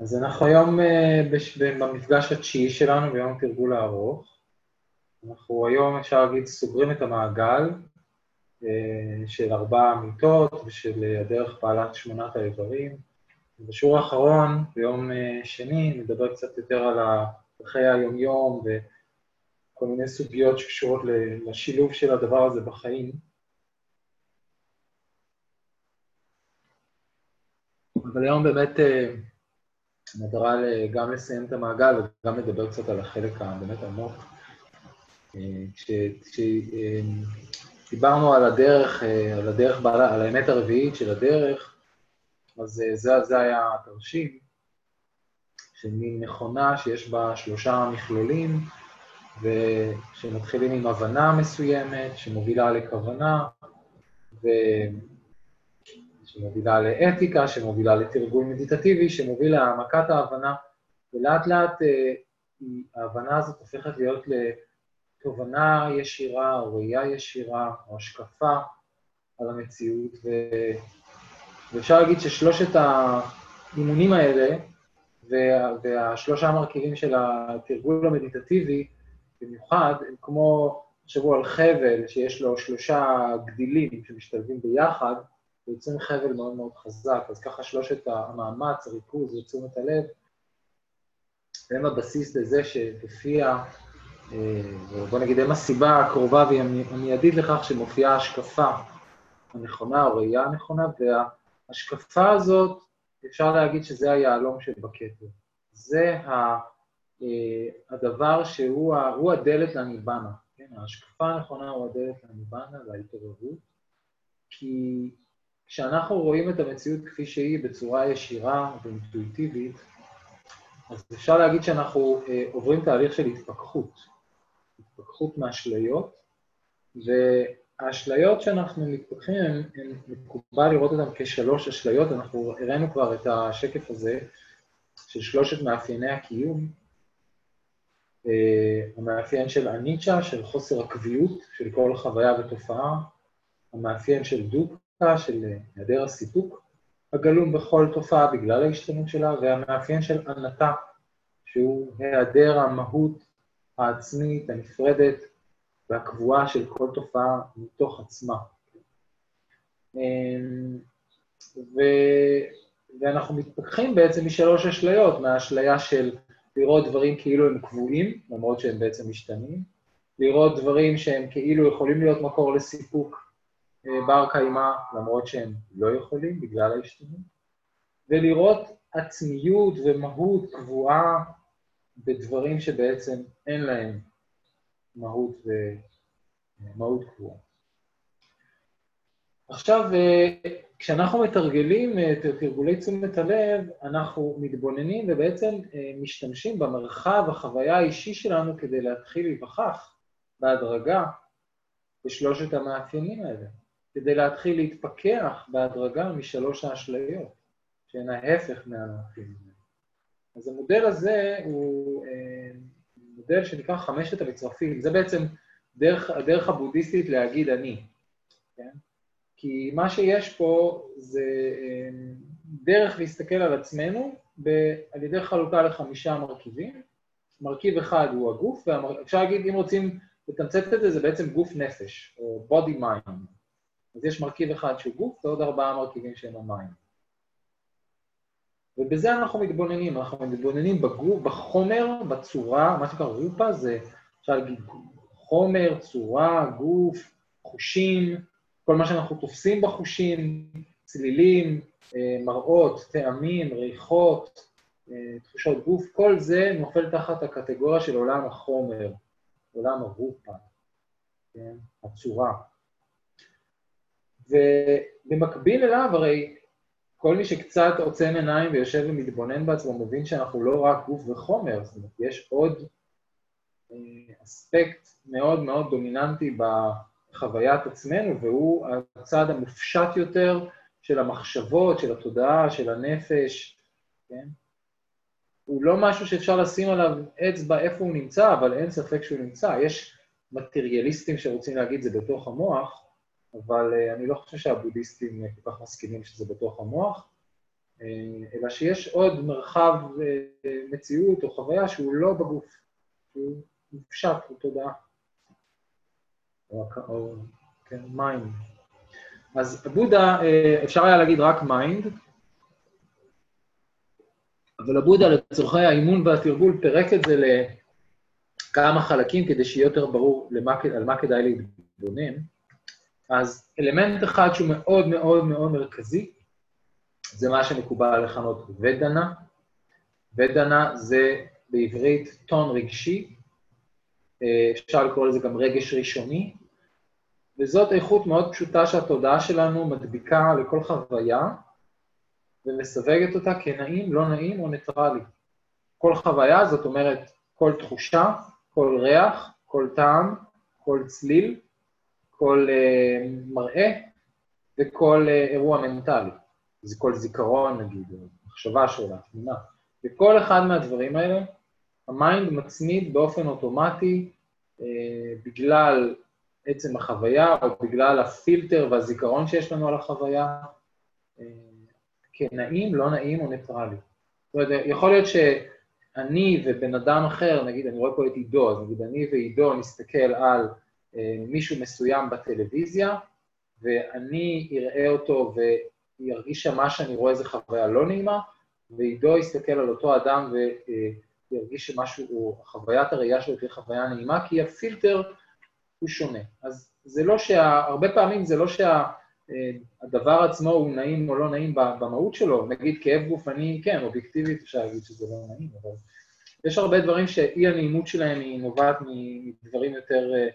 אז אנחנו היום בש- במפגש התשיעי שלנו ביום התרגול הארוך. אנחנו היום, אפשר להגיד, סוגרים את המעגל אה, של ארבע אמיתות ושל אה, הדרך בעלת שמונת האיברים. בשיעור האחרון, ביום אה, שני, נדבר קצת יותר על חיי היומיום וכל מיני סוגיות שקשורות לשילוב של הדבר הזה בחיים. אבל היום באמת אה, המטרה ל- גם לסיים את המעגל וגם לדבר קצת על החלק הבאמת עמוק. אה, כשדיברנו על הדרך, אה, על הדרך, על האמת הרביעית של הדרך, אז אה, זה, זה היה התרשים, של מין מכונה שיש בה שלושה מכלולים, ושמתחילים עם הבנה מסוימת, שמובילה לכוונה, ו... שמובילה לאתיקה, שמובילה לתרגול מדיטטיבי, שמוביל להעמקת ההבנה, ולאט לאט אה, ההבנה הזאת הופכת להיות לתובנה ישירה, או ראייה ישירה, או השקפה על המציאות, ו... ואפשר להגיד ששלושת האימונים האלה, וה... והשלושה המרכיבים של התרגול המדיטטיבי, במיוחד, הם כמו, תחשבו על חבל שיש לו שלושה גדילים שמשתלבים ביחד, ויוצרים חבל מאוד מאוד חזק, אז ככה שלושת המאמץ, הריכוז ותשומת הלב, הם הבסיס לזה שהופיע, בוא נגיד, הם הסיבה הקרובה והמיידית לכך שמופיעה ההשקפה הנכונה או ראייה הנכונה, וההשקפה הזאת, אפשר להגיד שזה היהלום שבכתר. זה הדבר שהוא הדלת לניבנה, כן? ההשקפה הנכונה הוא הדלת לניבנה, להתעוררות, כי כשאנחנו רואים את המציאות כפי שהיא בצורה ישירה ואינטואיטיבית, אז אפשר להגיד שאנחנו אה, עוברים תהליך של התפכחות, התפכחות מאשליות, והאשליות שאנחנו מתפכחים, הן מקובל לראות אותן כשלוש אשליות, אנחנו הראינו כבר את השקף הזה של שלושת מאפייני הקיום, אה, המאפיין של אניצ'ה, של חוסר הקביעות של כל חוויה ותופעה, המאפיין של דוק, של היעדר הסיפוק הגלום בכל תופעה בגלל ההשתנות שלה, והמאפיין של ענתה, שהוא היעדר המהות העצמית, הנפרדת והקבועה של כל תופעה מתוך עצמה. ו... ואנחנו מתפתחים בעצם משלוש אשליות, מהאשליה של לראות דברים כאילו הם קבועים, למרות שהם בעצם משתנים, לראות דברים שהם כאילו יכולים להיות מקור לסיפוק, בר קיימא, למרות שהם לא יכולים בגלל ההשתנות, ולראות עצמיות ומהות קבועה בדברים שבעצם אין להם מהות ומהות קבועה. עכשיו, כשאנחנו מתרגלים את תרגולי תשומת הלב, אנחנו מתבוננים ובעצם משתמשים במרחב, החוויה האישי שלנו כדי להתחיל להיווכח בהדרגה בשלושת המאפיינים האלה. כדי להתחיל להתפכח בהדרגה משלוש האשליות, שהן ההפך האלה. אז המודל הזה הוא אה, מודל שנקרא חמשת המצרפים. זה בעצם דרך, הדרך הבודהיסטית להגיד אני, כן? כי מה שיש פה זה אה, דרך להסתכל על עצמנו ב- על ידי חלוקה לחמישה מרכיבים. מרכיב אחד הוא הגוף, ואפשר להגיד, אם רוצים לתמצת את זה, זה בעצם גוף נפש, או body mind. אז יש מרכיב אחד שהוא גוף ועוד ארבעה מרכיבים שהם המים. ובזה אנחנו מתבוננים, אנחנו מתבוננים בגוף, בחומר, בצורה, מה שנקרא רופה זה, אפשר להגיד, חומר, צורה, גוף, חושים, כל מה שאנחנו תופסים בחושים, צלילים, מראות, טעמים, ריחות, תחושות גוף, כל זה נופל תחת הקטגוריה של עולם החומר, עולם הרופה, כן? הצורה. ובמקביל אליו, הרי כל מי שקצת עוצם עיניים ויושב ומתבונן בעצמו, מבין שאנחנו לא רק גוף וחומר, זאת אומרת, יש עוד אספקט מאוד מאוד דומיננטי בחוויית עצמנו, והוא הצד המופשט יותר של המחשבות, של התודעה, של הנפש, כן? הוא לא משהו שאפשר לשים עליו אצבע איפה הוא נמצא, אבל אין ספק שהוא נמצא. יש מטריאליסטים שרוצים להגיד זה בתוך המוח, אבל אני לא חושב שהבודהיסטים כל כך מסכימים שזה בתוך המוח. אלא שיש עוד מרחב מציאות או חוויה שהוא לא בגוף, שהוא מופשט, הוא תודעה. או, או כן, mind. אז בודה, אפשר היה להגיד רק mind, אבל הבודה לצורכי האימון והתרגול פירק את זה לכמה חלקים כדי שיהיה יותר ברור למה, על מה כדאי להתבונן. אז אלמנט אחד שהוא מאוד מאוד מאוד מרכזי, זה מה שמקובל לכנות ודנה. ודנה זה בעברית טון רגשי, אפשר לקרוא לזה גם רגש ראשוני, וזאת איכות מאוד פשוטה שהתודעה שלנו מדביקה לכל חוויה, ומסווגת אותה כנעים, לא נעים או ניטרלי. כל חוויה, זאת אומרת, כל תחושה, כל ריח, כל טעם, כל צליל, כל אה, מראה וכל אה, אירוע מנטלי. זה כל זיכרון, נגיד, או מחשבה שלה, תמונה. וכל אחד מהדברים האלה, ה mind מצמיד באופן אוטומטי, אה, בגלל עצם החוויה, או בגלל הפילטר והזיכרון שיש לנו על החוויה, אה, כנעים, לא נעים או ניטרלי. זאת אומרת, יכול להיות שאני ובן אדם אחר, נגיד, אני רואה פה את עידו, אז נגיד אני ועידו נסתכל על אה, מישהו מסוים בטלוויזיה, ואני אראה אותו וירגיש שמה שאני רואה זה חוויה לא נעימה, ועידו יסתכל על אותו אדם וירגיש שמשהו, חוויית הראייה שלו תהיה חוויה נעימה, כי הפילטר הוא שונה. אז זה לא שה... הרבה פעמים זה לא שה... הדבר עצמו הוא נעים או לא נעים במהות שלו, נגיד כאב גופני, כן, אובייקטיבית אפשר להגיד שזה לא נעים, אבל יש הרבה דברים שאי הנעימות שלהם היא נובעת מדברים יותר אה,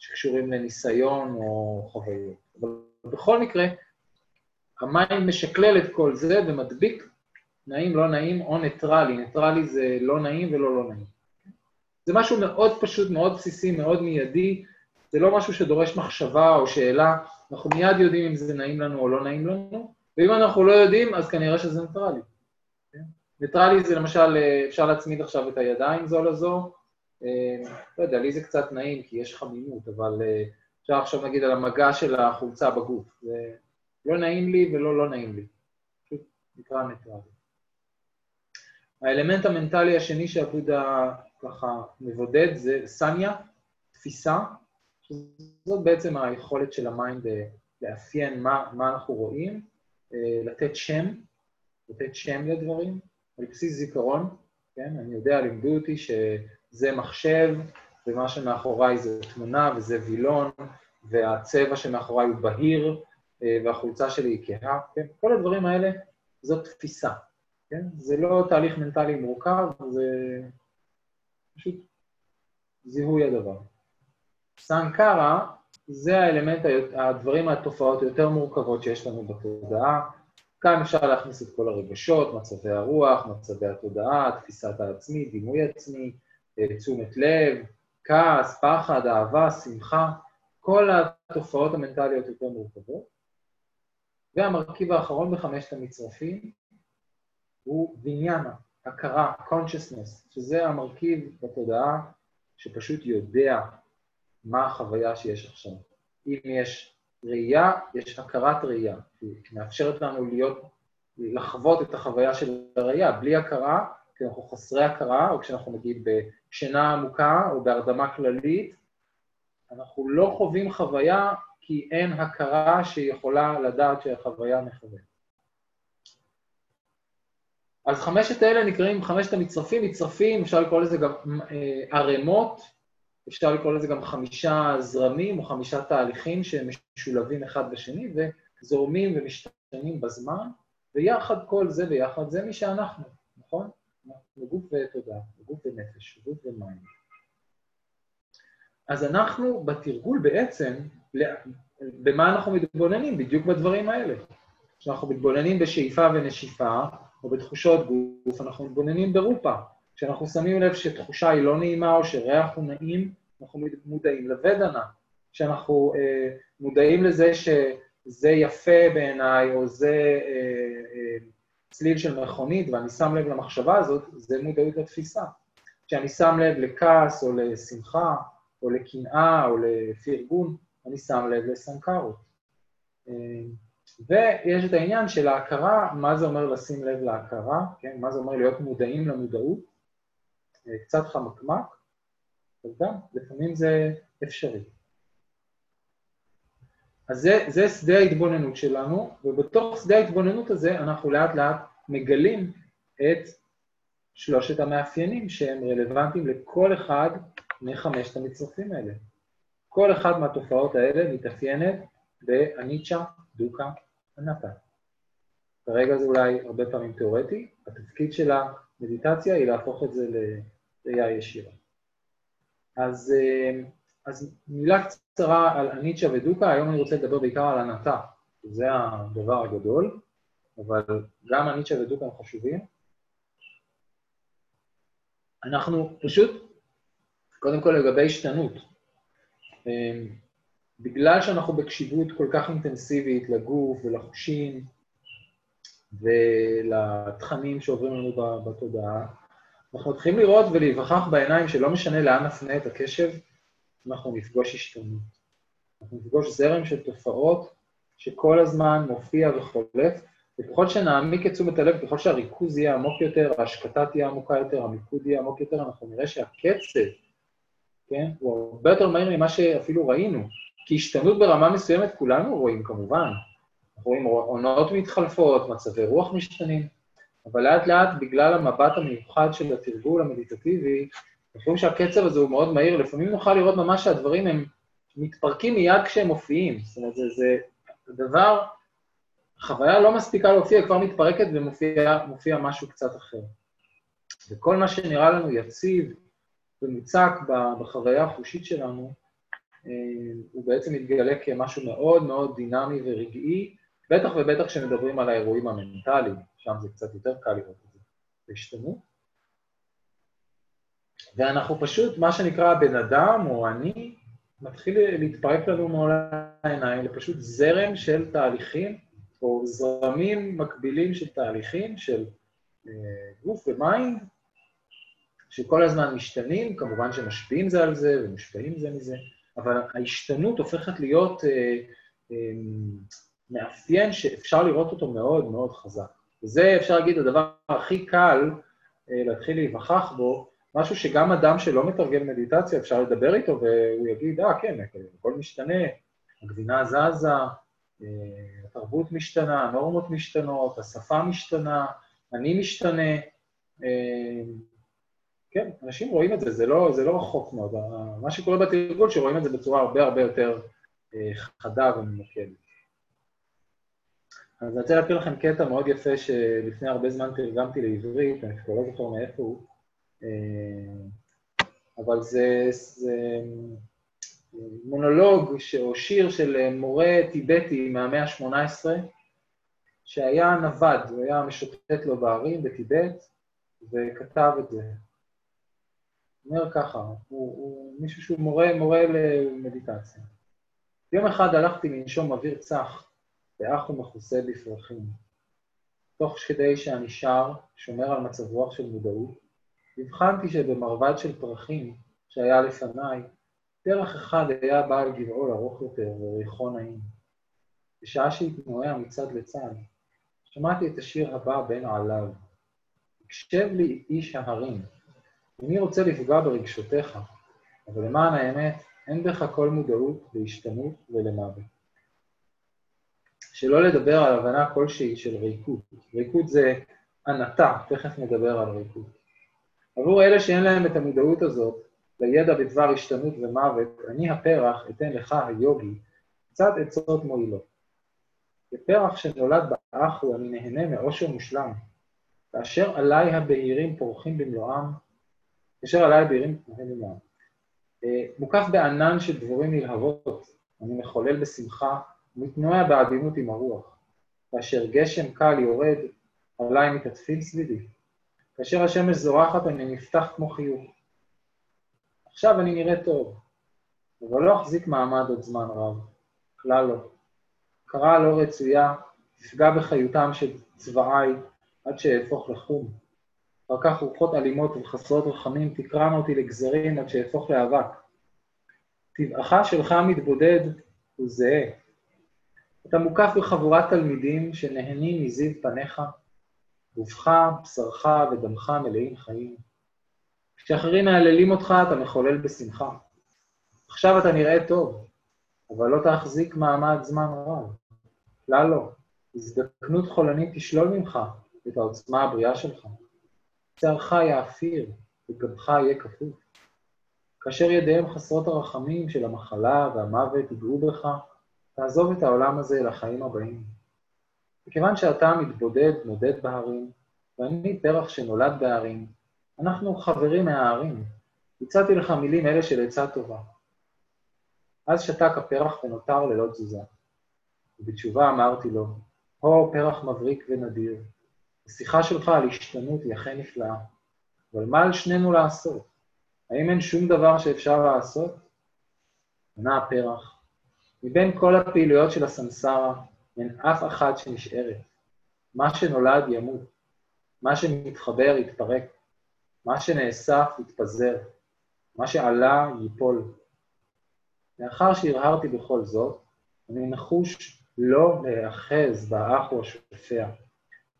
שקשורים לניסיון או חוויות. אבל בכל מקרה, המים משקלל את כל זה ומדביק נעים, לא נעים או ניטרלי. ניטרלי זה לא נעים ולא לא נעים. זה משהו מאוד פשוט, מאוד בסיסי, מאוד מיידי, זה לא משהו שדורש מחשבה או שאלה, אנחנו מיד יודעים אם זה נעים לנו או לא נעים לנו, ואם אנחנו לא יודעים, אז כנראה שזה ניטרלי. כן? ניטרלי זה למשל, אה, אפשר להצמיד עכשיו את הידיים זו לזו, לא יודע, לי זה קצת נעים כי יש חמימות, אבל אה, אפשר עכשיו נגיד על המגע של החולצה בגוף. זה לא נעים לי ולא לא נעים לי. פשוט נקרא ניטרלי. האלמנט המנטלי השני שהבודהה ככה מבודד זה saññā, תפיסה, זאת בעצם היכולת של ה mind אה, לאפיין מה, מה אנחנו רואים, אה, לתת שם, לתת שם לדברים, על בסיס זיכרון, כן? אני יודע, לימדו אותי שזה מחשב, ומה שמאחוריי זה תמונה וזה וילון, והצבע שמאחוריי הוא בהיר, אה, והחולצה שלי היא כהה, כן? כל הדברים האלה זאת תפיסה, כן? זה לא תהליך מנטלי מורכב, זה פשוט זיהוי הדבר. סנקרה זה האלמנט, הדברים, התופעות היותר מורכבות שיש לנו בתודעה. כאן אפשר להכניס את כל הרגשות, מצבי הרוח, מצבי התודעה, תפיסת העצמי, דימוי עצמי, אה, תשומת לב, כעס, פחד, אהבה, שמחה, כל התופעות המנטליות יותר מורכבות. והמרכיב האחרון בחמשת המצרפים הוא ויניאנה, הכרה, consciousness, שזה המרכיב בתודעה שפשוט יודע מה החוויה שיש עכשיו. אם יש ראייה, יש הכרת ראייה, היא מאפשרת לנו להיות, לחוות את החוויה של הראייה. בלי הכרה, כשאנחנו חסרי הכרה, או כשאנחנו נגיד בשינה עמוקה או בהרדמה כללית, אנחנו לא חווים חוויה כי אין הכרה שיכולה לדעת שהחוויה מכוונת. אז חמשת האלה נקראים חמשת המצרפים, מצרפים, אפשר לקרוא לזה גם אה, ערימות, אפשר לקרוא לזה גם חמישה זרמים או חמישה תהליכים שהם משולבים אחד בשני וזורמים ומשתנים בזמן, ויחד כל זה ויחד זה מי שאנחנו, נכון? אנחנו גוף ותודעה, גוף ונפש, גוף ומים. אז אנחנו בתרגול בעצם, במה אנחנו מתבוננים? בדיוק בדברים האלה. כשאנחנו מתבוננים בשאיפה ונשיפה, או בתחושות גוף, אנחנו מתבוננים ברופה. כשאנחנו שמים לב שתחושה היא לא נעימה או שריח הוא נעים, אנחנו מודעים לוודנה. כשאנחנו אה, מודעים לזה שזה יפה בעיניי, או זה אה, אה, צליל של מכונית, ואני שם לב למחשבה הזאת, זה מודעות לתפיסה. כשאני שם לב לכעס, או לשמחה, או לקנאה, או לפרגון, אני שם לב לסנקרות. אה, ויש את העניין של ההכרה, מה זה אומר לשים לב להכרה, כן? מה זה אומר להיות מודעים למודעות, קצת חמקמק, אבל גם לפעמים זה אפשרי. אז זה, זה שדה ההתבוננות שלנו, ובתוך שדה ההתבוננות הזה אנחנו לאט לאט מגלים את שלושת המאפיינים שהם רלוונטיים לכל אחד מחמשת המצרפים האלה. כל אחת מהתופעות האלה מתאפיינת באניצ'ה, דוקה, אנטה. כרגע זה אולי הרבה פעמים תיאורטי, התפקיד של המדיטציה היא להפוך את זה לראייה ישירה. אז, אה, אז מילה קצרה על אניצ'ה ודוקה, היום אני רוצה לדבר בעיקר על אנטה, זה הדבר הגדול, אבל גם אניצ'ה ודוקה הם חשובים. אנחנו פשוט, קודם כל לגבי השתנות, אה, בגלל שאנחנו בקשיבות כל כך אינטנסיבית לגוף ולחושים ולתכנים שעוברים לנו בתודעה, אנחנו מתחילים לראות ולהיווכח בעיניים שלא משנה לאן נפנה את הקשב, אנחנו נפגוש השתנות. אנחנו נפגוש זרם של תופעות שכל הזמן מופיע וחולף, וככל שנעמיק את תשומת הלב, ככל שהריכוז יהיה עמוק יותר, ההשקטה תהיה עמוקה יותר, המיקוד יהיה עמוק יותר, אנחנו נראה שהקצב, כן, הוא הרבה יותר מהיר ממה שאפילו ראינו. כי השתנות ברמה מסוימת כולנו רואים כמובן. רואים עונות מתחלפות, מצבי רוח משתנים, אבל לאט לאט, בגלל המבט המיוחד של התרגול המדיטטיבי, אנחנו רואים שהקצב הזה הוא מאוד מהיר, לפעמים נוכל לראות ממש שהדברים הם מתפרקים מיד כשהם מופיעים. זאת אומרת, זה, זה דבר, החוויה לא מספיקה להופיע, כבר מתפרקת ומופיע משהו קצת אחר. וכל מה שנראה לנו יציב ומוצק בחוויה החושית שלנו, אה, הוא בעצם מתגלה כמשהו מאוד מאוד דינמי ורגעי, בטח ובטח כשמדברים על האירועים המנטליים, שם זה קצת יותר קל לראות את זה, בהשתנות. ואנחנו פשוט, מה שנקרא בן אדם או אני, מתחיל להתפרק לנו מול העיניים לפשוט זרם של תהליכים, או זרמים מקבילים של תהליכים, של אה, גוף ו mind, שכל הזמן משתנים, כמובן שמשפיעים זה על זה ומושפעים זה מזה, אבל ההשתנות הופכת להיות אה, אה, מאפיין שאפשר לראות אותו מאוד מאוד חזק. וזה, אפשר להגיד, הדבר הכי קל אה, להתחיל להיווכח בו, משהו שגם אדם שלא מתרגל מדיטציה, אפשר לדבר איתו והוא יגיד, אה, כן, הכל משתנה, הגבינה זזה, אה, התרבות משתנה, הנורמות משתנות, השפה משתנה, אני משתנה, אה, כן, אנשים רואים את זה, זה לא, זה לא רחוק מאוד. מה שקורה בתרגול, שרואים את זה בצורה הרבה הרבה יותר אה, חדה וממוקדת. אז אני רוצה להקריא לכם קטע מאוד יפה שלפני הרבה זמן תרגמתי לעברית, אני כבר לא זוכר מאיפה הוא, אה, אבל זה, זה מונולוג או שיר של מורה טיבטי מהמאה ה-18, שהיה נווד, הוא היה משוטט לו בערים בטיבט, וכתב את זה. אומר ככה, הוא, הוא מישהו שהוא מורה, מורה למדיטציה. יום אחד הלכתי לנשום אוויר צח, ואח ומכוסה בפרחים. תוך כדי שאני שר, שומר על מצב רוח של מודעות, הבחנתי שבמרבד של פרחים שהיה לפניי, פרח אחד היה בעל גבעול ארוך יותר וריחו נעים. בשעה שהתנועע מצד לצד, שמעתי את השיר הבא בין עליו. הקשב לי איש ההרים, איני רוצה לפגוע ברגשותיך, אבל למען האמת, אין בך כל מודעות להשתנות ולמוות. שלא לדבר על הבנה כלשהי של ריקות. ריקות זה ענתה, תכף נדבר על ריקות. עבור אלה שאין להם את המודעות הזאת, לידע בדבר השתנות ומוות, אני הפרח אתן לך, היוגי, קצת עצות מועילות. בפרח שנולד באחו אני נהנה מאושר מושלם. כאשר עליי הבהירים פורחים במלואם, כאשר עליי הבהירים פורחים במלואם. אה, מוקף בענן של דבורים נלהבות, אני מחולל בשמחה, מתנועע בעדינות עם הרוח. כאשר גשם קל יורד, עליי מתעטפים סביבי. כאשר השמש זורחת, אני נפתח כמו חיוך. עכשיו אני נראה טוב, אבל לא אחזיק מעמד עוד זמן רב, כלל לא. קרה לא רצויה, תפגע בחיותם של צבעיי עד שאהפוך לחום. אחר כך רוחות אלימות וחסרות רחמים תקרענה אותי לגזרים עד שאהפוך לאבק. טבעך שלך המתבודד הוא זהה. אתה מוקף בחבורת תלמידים שנהנים מזיו פניך, גופך, בשרך ודמך מלאים חיים. כשאחרים מהללים אותך, אתה מחולל בשמחה. עכשיו אתה נראה טוב, אבל לא תחזיק מעמד זמן רב. כלל לא. הזדקנות חולנית תשלול ממך את העוצמה הבריאה שלך. צערך יאפיר, וגבך יהיה כפוף. כאשר ידיהם חסרות הרחמים של המחלה והמוות יגעו בך, תעזוב את העולם הזה לחיים הבאים. מכיוון שאתה מתבודד, נודד בהרים, ואני פרח שנולד בהרים, אנחנו חברים מההרים. הצעתי לך מילים אלה של עצה טובה. אז שתק הפרח ונותר ללא תזוזה. ובתשובה אמרתי לו, הו פרח מבריק ונדיר, השיחה שלך על השתנות היא אכן נפלאה, אבל מה על שנינו לעשות? האם אין שום דבר שאפשר לעשות? ענה הפרח, מבין כל הפעילויות של הסמסרה, אין אף אחת שנשארת. מה שנולד ימות, מה שמתחבר יתפרק, מה שנאסף יתפזר, מה שעלה ייפול. לאחר שהרהרתי בכל זאת, אני נחוש לא להיאחז באח או השופע.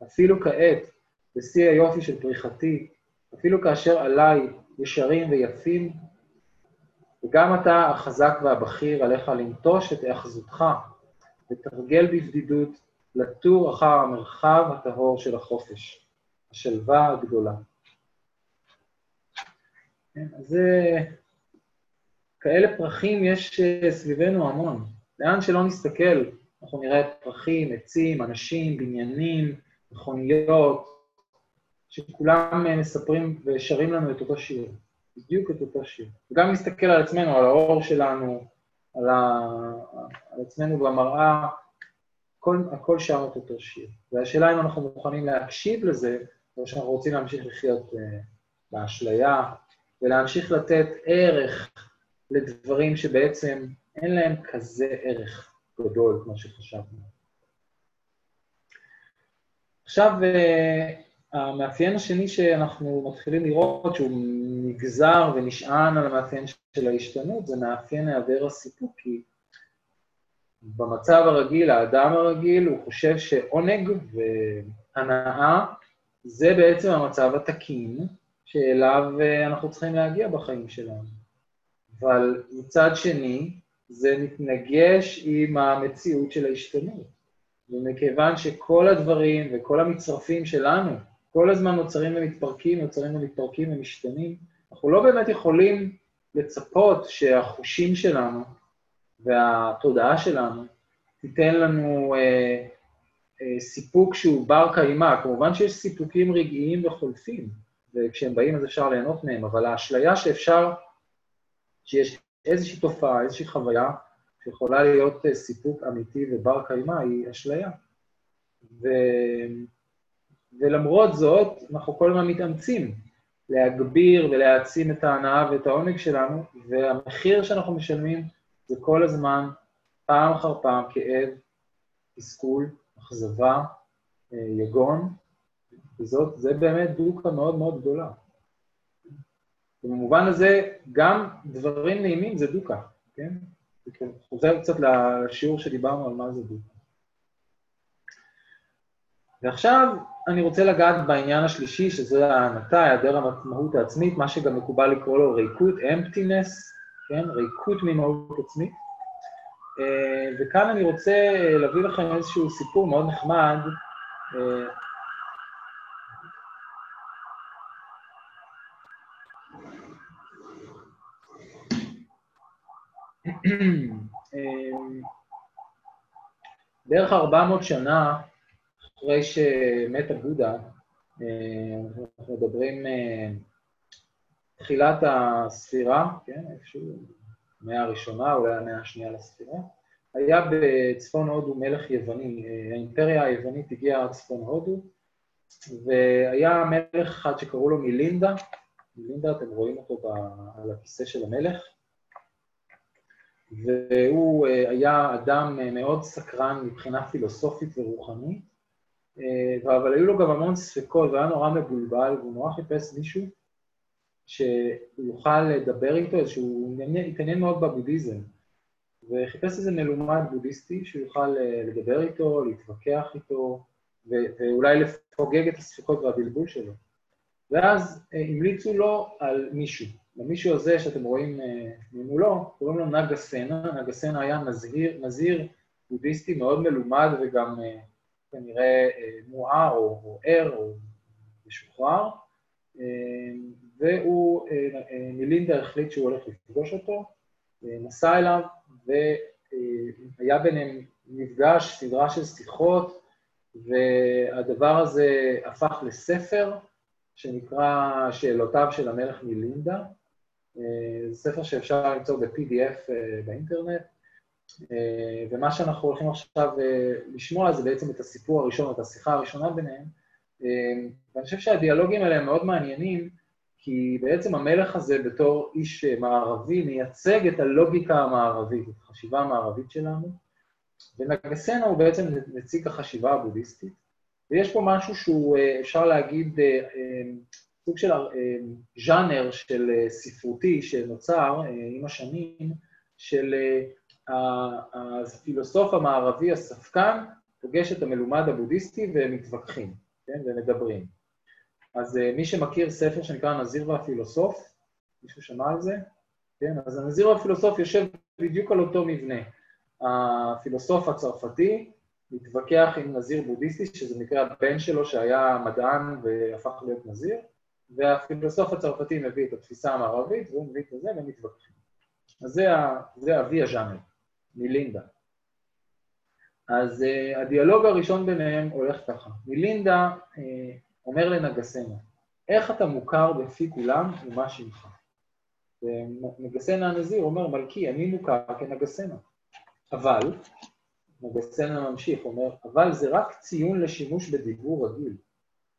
אפילו כעת, בשיא היופי של פריחתי, אפילו כאשר עליי ישרים ויפים, וגם אתה החזק והבכיר, עליך לנטוש את היאחזותך, ותרגל בבדידות לטור אחר המרחב הטהור של החופש, השלווה הגדולה. כן, אז זה... כאלה פרחים יש אה, סביבנו המון. לאן שלא נסתכל, אנחנו נראה פרחים, עצים, אנשים, בניינים, מכוניות, שכולם אה, מספרים ושרים לנו את אותו שיר, בדיוק את אותו שיר. וגם נסתכל על עצמנו, על האור שלנו, על, ה... על עצמנו במראה, הכל, הכל שר את אותו שיר. והשאלה אם אנחנו מוכנים להקשיב לזה, או שאנחנו רוצים להמשיך לחיות uh, באשליה, ולהמשיך לתת ערך לדברים שבעצם אין להם כזה ערך גדול כמו שחשבנו. עכשיו, uh, המאפיין השני שאנחנו מתחילים לראות, שהוא נגזר ונשען על המאפיין של ההשתנות, זה מאפיין היעדר הסיפוק, כי במצב הרגיל, האדם הרגיל, הוא חושב שעונג והנאה זה בעצם המצב התקין שאליו אה, אנחנו צריכים להגיע בחיים שלנו. אבל מצד שני, זה מתנגש עם המציאות של ההשתנות. ומכיוון שכל הדברים וכל המצרפים שלנו, כל הזמן נוצרים ומתפרקים, נוצרים ומתפרקים ומשתנים. אנחנו לא באמת יכולים לצפות שהחושים שלנו והתודעה שלנו תיתן לנו אה, אה, סיפוק שהוא בר קיימא. כמובן שיש סיפוקים רגעיים וחולפים, וכשהם באים אז אפשר ליהנות מהם, אבל האשליה שאפשר, שיש איזושהי תופעה, איזושהי חוויה, שיכולה להיות אה, סיפוק אמיתי ובר קיימא, היא אשליה. ו... ולמרות זאת, אנחנו כל הזמן מתאמצים להגביר ולהעצים את ההנאה ואת העונג שלנו, והמחיר שאנחנו משלמים זה כל הזמן, פעם אחר פעם, כאב, תסכול, אכזבה, אה, יגון, וזאת, זה באמת דוקה מאוד מאוד גדולה. במובן הזה, גם דברים נעימים זה דוקה, כן? חוזר קצת לשיעור שדיברנו על מה זה דוקה. ועכשיו אני רוצה לגעת בעניין השלישי, שזה ההנתה, היעדר המהות העצמית, מה שגם מקובל לקרוא לו ריקות, emptiness, כן? ריקות ממהות עצמית. אה, וכאן אני רוצה להביא לכם איזשהו סיפור מאוד נחמד. אה, אה, בערך 400 שנה אחרי שמת הבודה, אה, אנחנו מדברים אה, תחילת הספירה, כן, איפשהו, המאה הראשונה, אולי המאה השנייה לספירה, היה בצפון הודו מלך יווני, אה, האימפריה היוונית הגיעה עד צפון הודו, והיה מלך אחד שקראו לו מלינדה, מלינדה, אתם רואים אותו על הכיסא של המלך, והוא היה אדם מאוד סקרן מבחינה פילוסופית ורוחנית, אבל היו לו גם המון ספקות, והיה נורא מבולבל, והוא נורא חיפש מישהו שהוא יוכל לדבר איתו, שהוא התעניין מאוד בבודהיזם. וחיפש איזה מלומד בודהיסטי שיוכל אה, לדבר איתו, להתווכח איתו, ואולי לפוגג את הספקות והבלבול שלו. ואז אה, המליצו לו על מישהו. למישהו הזה שאתם רואים אה, ממולו, קוראים לו נגה סנה. נגה סנה היה נזיר, נזיר בודהיסטי מאוד מלומד וגם כנראה מואר או, או ער או משוחרר, והוא, מלינדה החליט שהוא הולך לפגוש אותו, נסע אליו, והיה ביניהם מפגש, סדרה של שיחות, והדבר הזה הפך לספר שנקרא שאלותיו של המלך מלינדה. זה ספר שאפשר למצוא ב-PDF אה, באינטרנט, אה, ומה שאנחנו הולכים עכשיו אה, לשמוע זה בעצם את הסיפור הראשון, את השיחה הראשונה ביניהם. ואני חושב שהדיאלוגים האלה הם מאוד מעניינים, כי בעצם המלך הזה בתור איש מערבי מייצג את הלוגיקה המערבית, את החשיבה המערבית שלנו, ונגסנה הוא בעצם נציג החשיבה הבודהיסטית, ויש פה משהו שהוא, אה, אפשר להגיד, אה, אה, סוג של ז'אנר של ספרותי שנוצר עם השנים, של הפילוסוף המערבי הספקן פוגש את המלומד הבודהיסטי והם מתווכחים, כן, ומדברים. אז uh, מי שמכיר ספר שנקרא הנזיר והפילוסוף, מישהו שמע על זה? כן, אז הנזיר והפילוסוף יושב בדיוק על אותו מבנה. הפילוסוף הצרפתי מתווכח עם נזיר בודהיסטי, שזה מקרה הבן שלו שהיה מדען והפך להיות נזיר, והפילוסוף הצרפתי מביא את התפיסה המערבית, והוא מביא את זה והם מתווכחים. אז זה, זה אבי הז'אנר, מלינדה. אז uh, הדיאלוג הראשון ביניהם הולך ככה. מלינדה uh, אומר לנגסנה, איך אתה מוכר בפי כולם ומה שמך? ונגסנה הנזיר אומר, מלכי, אני מוכר כנגסנה. אבל, נגסנה ממשיך, אומר, אבל זה רק ציון לשימוש בדיבור רגיל,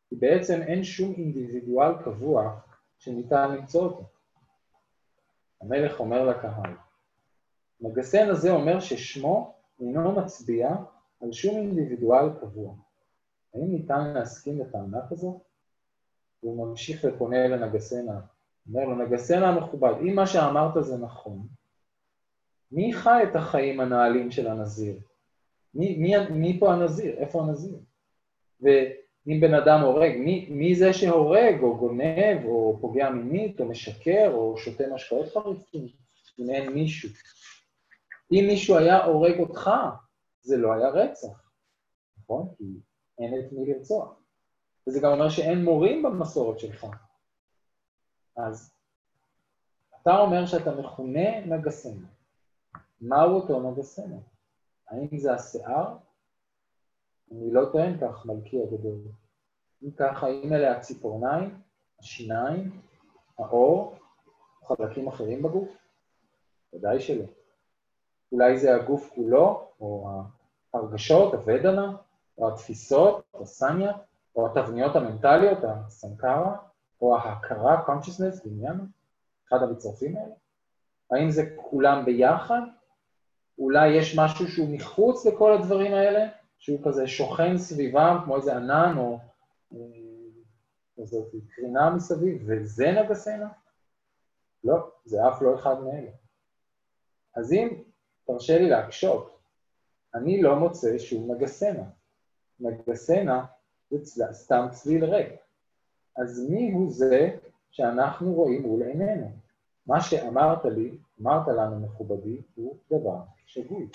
כי בעצם אין שום אינדיבידואל קבוע שניתן למצוא אותו. המלך אומר לקהל, נגסן הזה אומר ששמו אינו מצביע על שום אינדיבידואל קבוע. האם ניתן להסכים לטענה כזו? הוא ממשיך ופונה לנגסנה. אומר לו, נגסנה המכובד, אם מה שאמרת זה נכון, מי חי את החיים הנעלים של הנזיר? מי, מי, מי פה הנזיר? איפה הנזיר? ואם בן אדם הורג, מי, מי זה שהורג, או גונב, או פוגע מינית, או משקר, או שותה משקאות חריפים, אם אין מישהו? אם מישהו היה הורג אותך, זה לא היה רצח, נכון? כי אין את מי לרצוח. וזה גם אומר שאין מורים במסורת שלך. אז אתה אומר שאתה מכונה נגסנה. מהו אותו נגסנה? האם זה השיער? אני לא טוען כך, מלכי הגדול. אם כך, האם אלה הציפורניים, השיניים, האור, חלקים אחרים בגוף? ודאי שלא. אולי זה הגוף כולו, או ההרגשות, הוודנה, או התפיסות, הסניה, או התבניות המנטליות, הסנקרה, או ההכרה, consciousness, דמיין, אחד המצרפים האלה? האם זה כולם ביחד? אולי יש משהו שהוא מחוץ לכל הדברים האלה, שהוא כזה שוכן סביבם, כמו איזה ענן או כזאת קרינה מסביב, וזה נגסנה? לא, זה אף לא אחד מאלה. אז אם תרשה לי להקשות, אני לא מוצא שום נגסנה. נגסנה זה סתם צליל ריק. אז מי הוא זה שאנחנו רואים מול עינינו? מה שאמרת לי, אמרת לנו, מכובדי, הוא דבר שגוי.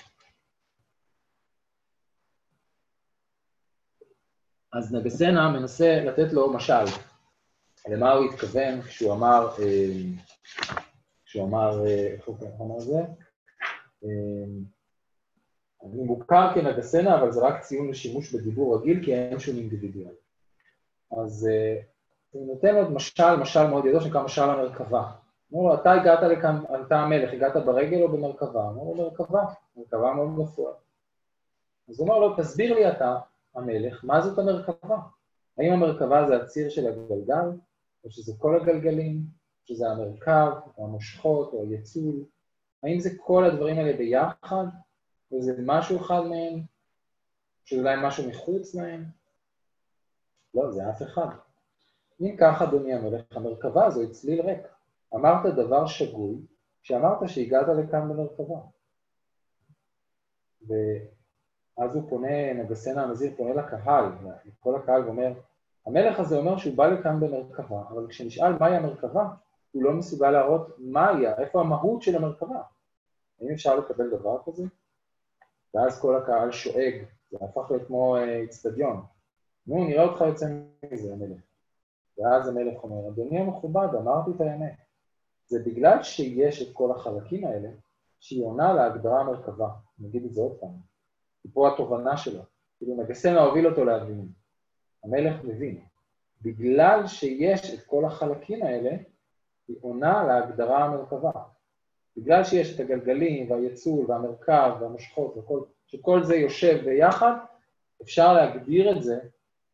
אז נגסנה מנסה לתת לו משל. למה הוא התכוון כשהוא אמר, אה, כשהוא אמר, אה, איך הוא אמר זה? אה, אני מוכר כנגסנה, אבל זה רק ציון לשימוש בדיבור רגיל, כי אין שום אינדיבידואל. אז אני נותן עוד משל, משל מאוד ידוע, שנקרא משל המרכבה. אמרו לו, אתה הגעת לכאן, אתה המלך, הגעת ברגל או במרכבה? אמרו לו, מרכבה, מרכבה מאוד מפואר. אז הוא אמר לו, תסביר לי אתה, המלך, מה זאת המרכבה? האם המרכבה זה הציר של הגלגל, או שזה כל הגלגלים, או שזה המרכב, או המושכות, או היצול? האם זה כל הדברים האלה ביחד, וזה משהו אחד מהם, שאולי משהו מחוץ להם? לא, זה אף אחד. אם כך, אדוני המלך, המרכבה הזו היא צליל ריק. אמרת דבר שגוי, שאמרת שהגעת לכאן במרכבה. ואז הוא פונה, נגסנה הנזיר פונה לקהל, לכל הקהל ואומר, המלך הזה אומר שהוא בא לכאן במרכבה, אבל כשנשאל מהי המרכבה, הוא לא מסוגל להראות מהי, איפה המהות של המרכבה. האם אפשר לקבל דבר כזה? ואז כל הקהל שואג, זה הפך להיות כמו אצטדיון. נו, נראה אותך יוצא מזה, המלך. ואז המלך אומר, אדוני המכובד, אמרתי את האמת. זה בגלל שיש את כל החלקים האלה, שהיא עונה להגדרה המרכבה. אני אגיד את זה עוד פעם. כי פה התובנה שלו. כאילו מגסנה הוביל אותו להבין. המלך מבין. בגלל שיש את כל החלקים האלה, היא עונה להגדרה המרכבה. בגלל שיש את הגלגלים והייצול והמרכב והמושכות וכל, שכל זה יושב ביחד, אפשר להגדיר את זה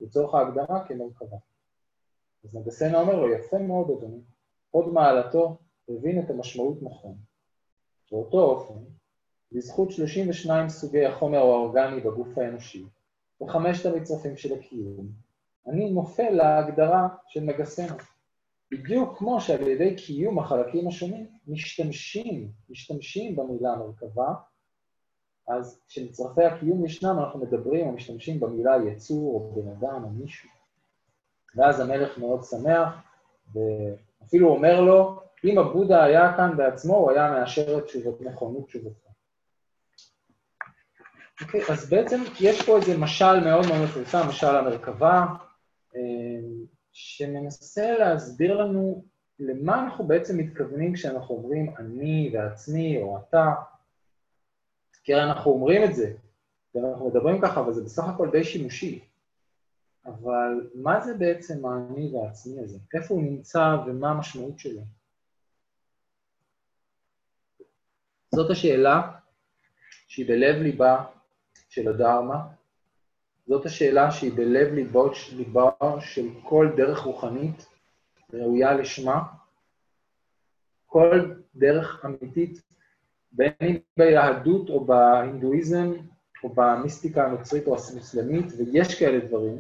לצורך ההגדרה כמרכבה. אז נגסנה אומר לו, יפה מאוד, אדוני, עוד מעלתו הבין את המשמעות נכון. באותו אופן, בזכות 32 סוגי החומר האורגני בגוף האנושי, וחמשת המצרפים של הקיום, אני נופל להגדרה של נגסנה. בדיוק כמו שעל ידי קיום החלקים השונים משתמשים, משתמשים במילה מרכבה, אז כשמצרפי הקיום ישנם, אנחנו מדברים או משתמשים במילה יצור או בן אדם או מישהו. ואז המלך מאוד שמח, ואפילו אומר לו, אם הבודה היה כאן בעצמו, הוא היה מאשר את תשובות, נכונות תשובתך. אוקיי, okay, אז בעצם יש פה איזה משל מאוד מאוד מפורסם, משל המרכבה, שמנסה להסביר לנו למה אנחנו בעצם מתכוונים כשאנחנו אומרים אני ועצמי או אתה. כי הרי אנחנו אומרים את זה, ואנחנו מדברים ככה, אבל זה בסך הכל די שימושי. אבל מה זה בעצם האני והעצמי הזה? איפה הוא נמצא ומה המשמעות שלו? זאת השאלה שהיא בלב ליבה של הדרמה, זאת השאלה שהיא בלב ליבו, של כל דרך רוחנית ראויה לשמה, כל דרך אמיתית, בין אם ביהדות או בהינדואיזם או במיסטיקה הנוצרית או המוסלמית, ויש כאלה דברים,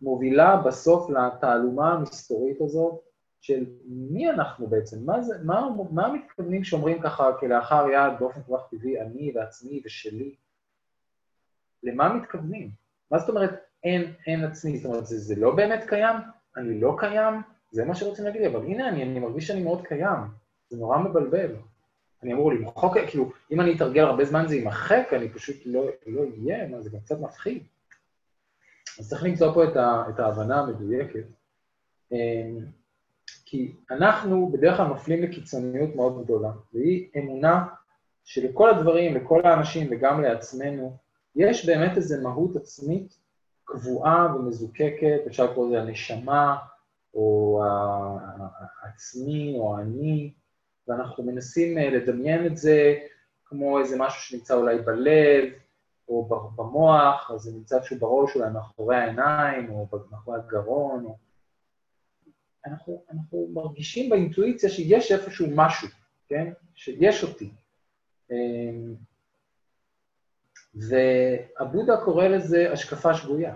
מובילה בסוף לתעלומה המסתורית הזאת של מי אנחנו בעצם, מה, זה, מה, מה מתכוונים שאומרים ככה כלאחר יד באופן כל כך טבעי, אני ועצמי ושלי? למה מתכוונים? מה זאת אומרת אין, אין עצמי? זאת אומרת, זה, זה לא באמת קיים? אני לא קיים? זה מה שרוצים להגיד לי, אבל הנה, אני, אני מרגיש שאני מאוד קיים. זה נורא מבלבל. אני אמור למחוק, כאילו, אם אני אתרגל הרבה זמן זה יימחק, אני פשוט לא, לא אהיה, מה, זה גם קצת מפחיד. אז צריך למצוא פה את, ה, את ההבנה המדויקת. אמ, כי אנחנו בדרך כלל נופלים לקיצוניות מאוד גדולה, והיא אמונה שלכל הדברים, לכל האנשים וגם לעצמנו, יש באמת איזו מהות עצמית קבועה ומזוקקת, אפשר לקרוא לזה הנשמה, או העצמי, או האני, ואנחנו מנסים אה, לדמיין את זה כמו איזה משהו שנמצא אולי בלב, או במוח, אז זה נמצא איפשהו בראש, אולי מאחורי העיניים, או מאחורי הגרון, או... אנחנו, אנחנו מרגישים באינטואיציה שיש איפשהו משהו, כן? שיש אותי. ועבודה קורא לזה השקפה שגויה.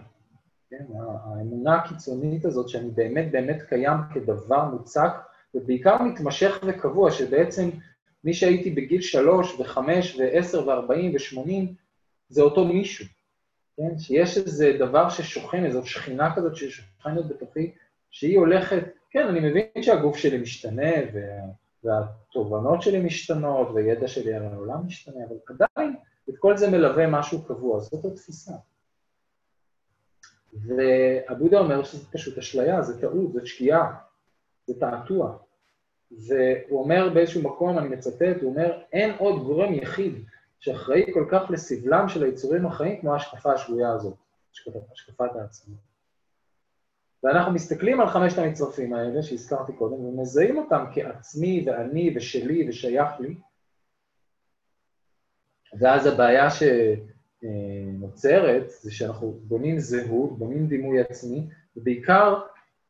כן? האמונה הקיצונית הזאת שאני באמת באמת קיים כדבר מוצק, ובעיקר מתמשך וקבוע, שבעצם מי שהייתי בגיל שלוש וחמש ועשר וארבעים ושמונים, זה אותו מישהו, כן? שיש איזה דבר ששוכן, איזו שכינה כזאת ששוכנת בתוכי, שהיא הולכת, כן, אני מבין שהגוף שלי משתנה, וה, והתובנות שלי משתנות, והידע שלי על העולם משתנה, אבל עדיין את כל זה מלווה משהו קבוע, זאת התפיסה. ועבודה אומר שזה פשוט אשליה, זה טעות, זה שקיעה, זה תעתוע. והוא אומר באיזשהו מקום, אני מצטט, הוא אומר, אין עוד גורם יחיד שאחראי כל כך לסבלם של היצורים החיים כמו ההשקפה השגויה הזאת, השקפת, העצמאות. ואנחנו מסתכלים על חמשת המצרפים האלה שהזכרתי קודם, ומזהים אותם כעצמי ואני ושלי ושייך לי, ואז הבעיה שנוצרת זה שאנחנו בונים זהות, בונים דימוי עצמי, ובעיקר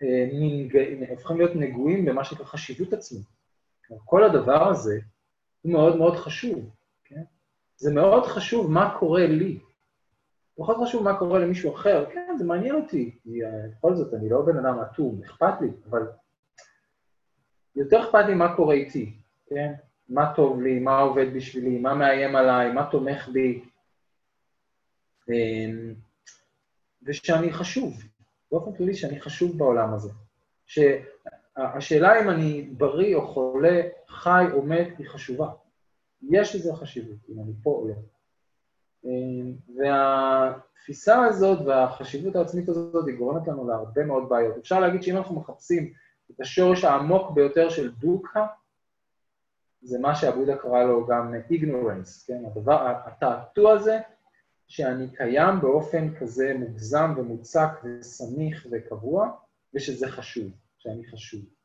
אה, הופכים להיות נגועים במה שנקרא חשיבות עצמית. כל הדבר הזה הוא מאוד מאוד חשוב, כן? זה מאוד חשוב מה קורה לי. פחות חשוב מה קורה למישהו אחר, כן, זה מעניין אותי, כי אה, בכל זאת, אני לא בן אדם אטום, אכפת לי, אבל יותר אכפת לי מה קורה איתי, כן? מה טוב לי, מה עובד בשבילי, מה מאיים עליי, מה תומך בי. אמ, ושאני חשוב, באופן כללי שאני חשוב בעולם הזה. שהשאלה אם אני בריא או חולה, חי או מת, היא חשובה. יש לזה חשיבות, אם אני פה או לא. והתפיסה הזאת והחשיבות העצמית הזאת, היא גורמת לנו להרבה מאוד בעיות. אפשר להגיד שאם אנחנו מחפשים את השורש העמוק ביותר של דוקה, זה מה שעבודה קרא לו גם ignorance, כן? הדבר, התעתוע הזה, שאני קיים באופן כזה מוגזם ומוצק וסמיך וקבוע, ושזה חשוב, שאני חשוב.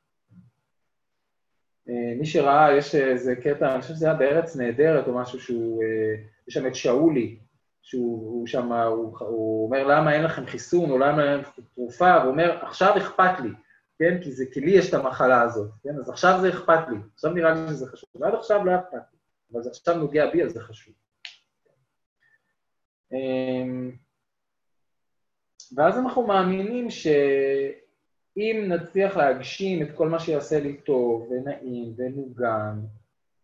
אה, מי שראה, יש איזה קטע, אני חושב שזה היה בארץ נהדרת או משהו שהוא, אה, יש שם את שאולי, שהוא שם, הוא, הוא אומר, למה אין לכם חיסון, או למה אין לכם תרופה, והוא אומר, עכשיו אכפת לי, כן? כי, זה, כי לי יש את המחלה הזאת, כן? אז עכשיו זה אכפת לי, עכשיו נראה לי שזה חשוב. ועד עכשיו לא אכפת לי, אבל זה עכשיו נוגע בי, אז זה חשוב. אמ, ואז אנחנו מאמינים שאם נצליח להגשים את כל מה שיעשה לי טוב ונעים ומוגן,